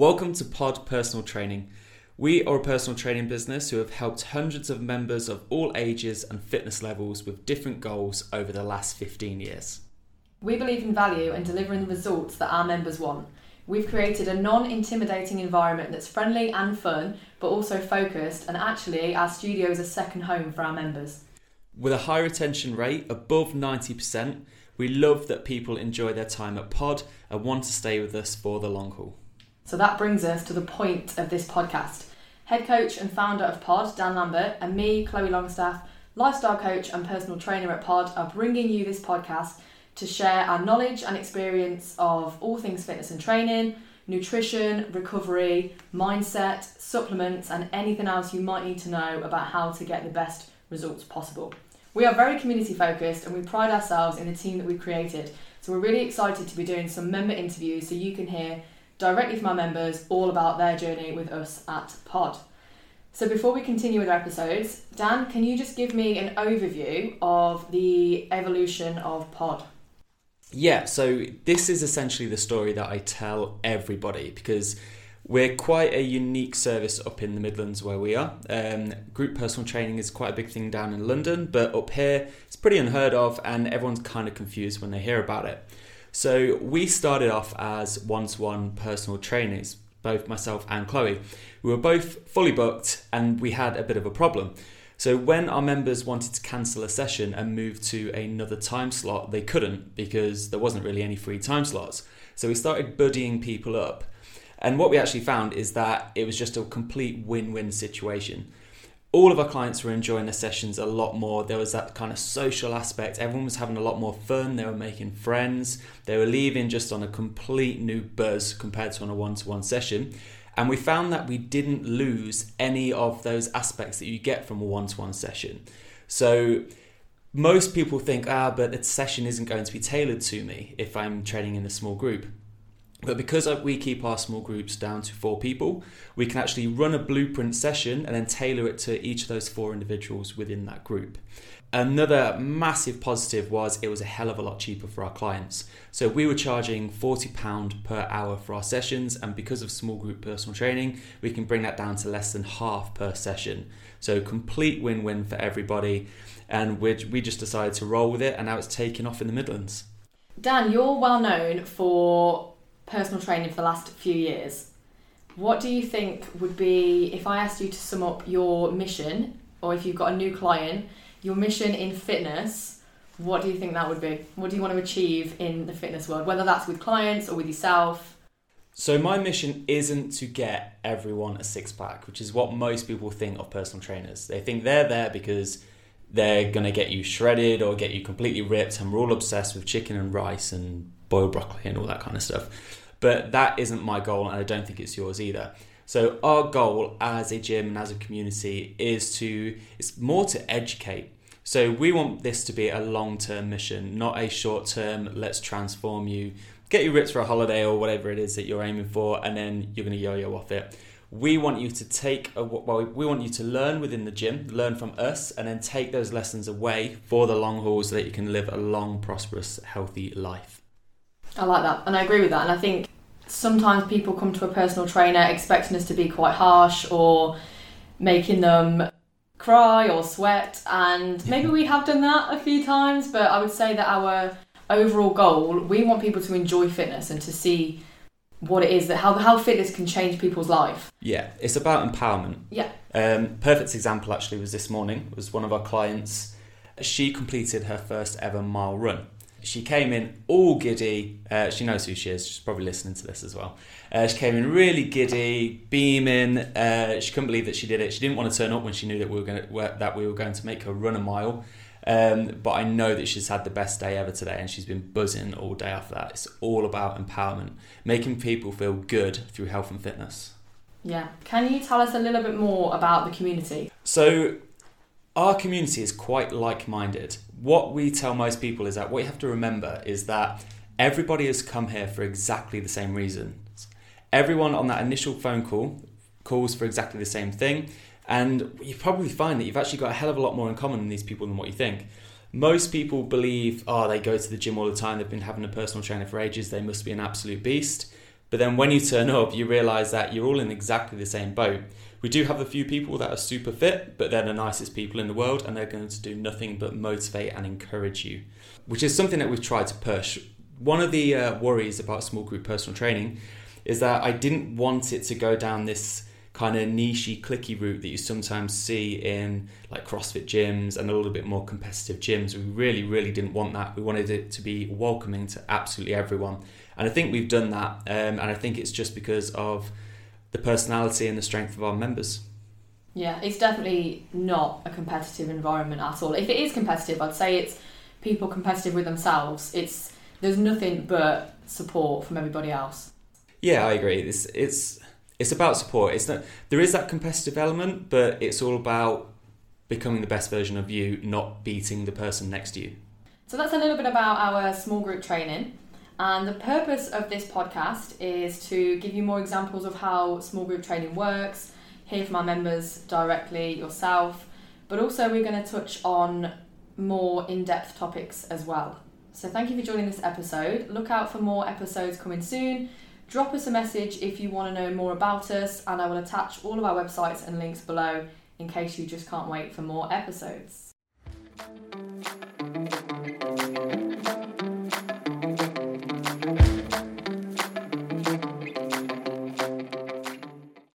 Welcome to Pod Personal Training. We are a personal training business who have helped hundreds of members of all ages and fitness levels with different goals over the last 15 years. We believe in value and delivering the results that our members want. We've created a non intimidating environment that's friendly and fun, but also focused, and actually, our studio is a second home for our members. With a high retention rate above 90%, we love that people enjoy their time at Pod and want to stay with us for the long haul. So that brings us to the point of this podcast. Head coach and founder of Pod, Dan Lambert, and me, Chloe Longstaff, lifestyle coach and personal trainer at Pod, are bringing you this podcast to share our knowledge and experience of all things fitness and training, nutrition, recovery, mindset, supplements, and anything else you might need to know about how to get the best results possible. We are very community focused and we pride ourselves in the team that we've created. So we're really excited to be doing some member interviews so you can hear directly from our members all about their journey with us at Pod. So before we continue with our episodes, Dan, can you just give me an overview of the evolution of Pod? Yeah, so this is essentially the story that I tell everybody because we're quite a unique service up in the Midlands where we are. Um, group personal training is quite a big thing down in London, but up here it's pretty unheard of and everyone's kind of confused when they hear about it. So we started off as one to one personal trainers, both myself and Chloe. We were both fully booked and we had a bit of a problem. So when our members wanted to cancel a session and move to another time slot, they couldn't because there wasn't really any free time slots. So we started buddying people up. And what we actually found is that it was just a complete win win situation all of our clients were enjoying the sessions a lot more. There was that kind of social aspect. Everyone was having a lot more fun. They were making friends. They were leaving just on a complete new buzz compared to on a one to one session. And we found that we didn't lose any of those aspects that you get from a one to one session. So most people think, ah, but the session isn't going to be tailored to me if I'm training in a small group. But because we keep our small groups down to four people, we can actually run a blueprint session and then tailor it to each of those four individuals within that group. Another massive positive was it was a hell of a lot cheaper for our clients. So we were charging £40 per hour for our sessions, and because of small group personal training, we can bring that down to less than half per session. So complete win win for everybody. And we just decided to roll with it, and now it's taking off in the Midlands. Dan, you're well known for personal training for the last few years. What do you think would be, if I asked you to sum up your mission, or if you've got a new client, your mission in fitness, what do you think that would be? What do you want to achieve in the fitness world, whether that's with clients or with yourself? So, my mission isn't to get everyone a six pack, which is what most people think of personal trainers. They think they're there because they're going to get you shredded or get you completely ripped, and we're all obsessed with chicken and rice and boiled broccoli and all that kind of stuff. But that isn't my goal, and I don't think it's yours either. So our goal as a gym and as a community is to it's more to educate. So we want this to be a long-term mission, not a short-term let's transform you, get you ripped for a holiday or whatever it is that you're aiming for and then you're going to yo-yo off it. We want you to take a, well we want you to learn within the gym, learn from us and then take those lessons away for the long haul so that you can live a long prosperous healthy life. I like that, and I agree with that. And I think sometimes people come to a personal trainer expecting us to be quite harsh or making them cry or sweat, and maybe we have done that a few times. But I would say that our overall goal, we want people to enjoy fitness and to see what it is that how how fitness can change people's life. Yeah, it's about empowerment. Yeah. Um, perfect example actually was this morning was one of our clients. She completed her first ever mile run she came in all giddy. Uh, she knows who she is. She's probably listening to this as well. Uh, she came in really giddy, beaming. Uh, she couldn't believe that she did it. She didn't want to turn up when she knew that we were going to, that we were going to make her run a mile. Um, but I know that she's had the best day ever today, and she's been buzzing all day after that. It's all about empowerment, making people feel good through health and fitness. Yeah. Can you tell us a little bit more about the community? So, our community is quite like minded. What we tell most people is that what you have to remember is that everybody has come here for exactly the same reasons. Everyone on that initial phone call calls for exactly the same thing, and you probably find that you've actually got a hell of a lot more in common than these people than what you think. Most people believe, oh, they go to the gym all the time, they've been having a personal trainer for ages, they must be an absolute beast. But then when you turn up, you realise that you're all in exactly the same boat. We do have a few people that are super fit, but they're the nicest people in the world and they're going to do nothing but motivate and encourage you, which is something that we've tried to push. One of the uh, worries about small group personal training is that I didn't want it to go down this kind of nichey, clicky route that you sometimes see in like CrossFit gyms and a little bit more competitive gyms. We really, really didn't want that. We wanted it to be welcoming to absolutely everyone. And I think we've done that. Um, and I think it's just because of the personality and the strength of our members. Yeah, it's definitely not a competitive environment at all. If it is competitive, I'd say it's people competitive with themselves. It's there's nothing but support from everybody else. Yeah, I agree. It's it's it's about support. It's not there is that competitive element, but it's all about becoming the best version of you, not beating the person next to you. So that's a little bit about our small group training. And the purpose of this podcast is to give you more examples of how small group training works, hear from our members directly yourself, but also we're going to touch on more in depth topics as well. So, thank you for joining this episode. Look out for more episodes coming soon. Drop us a message if you want to know more about us, and I will attach all of our websites and links below in case you just can't wait for more episodes.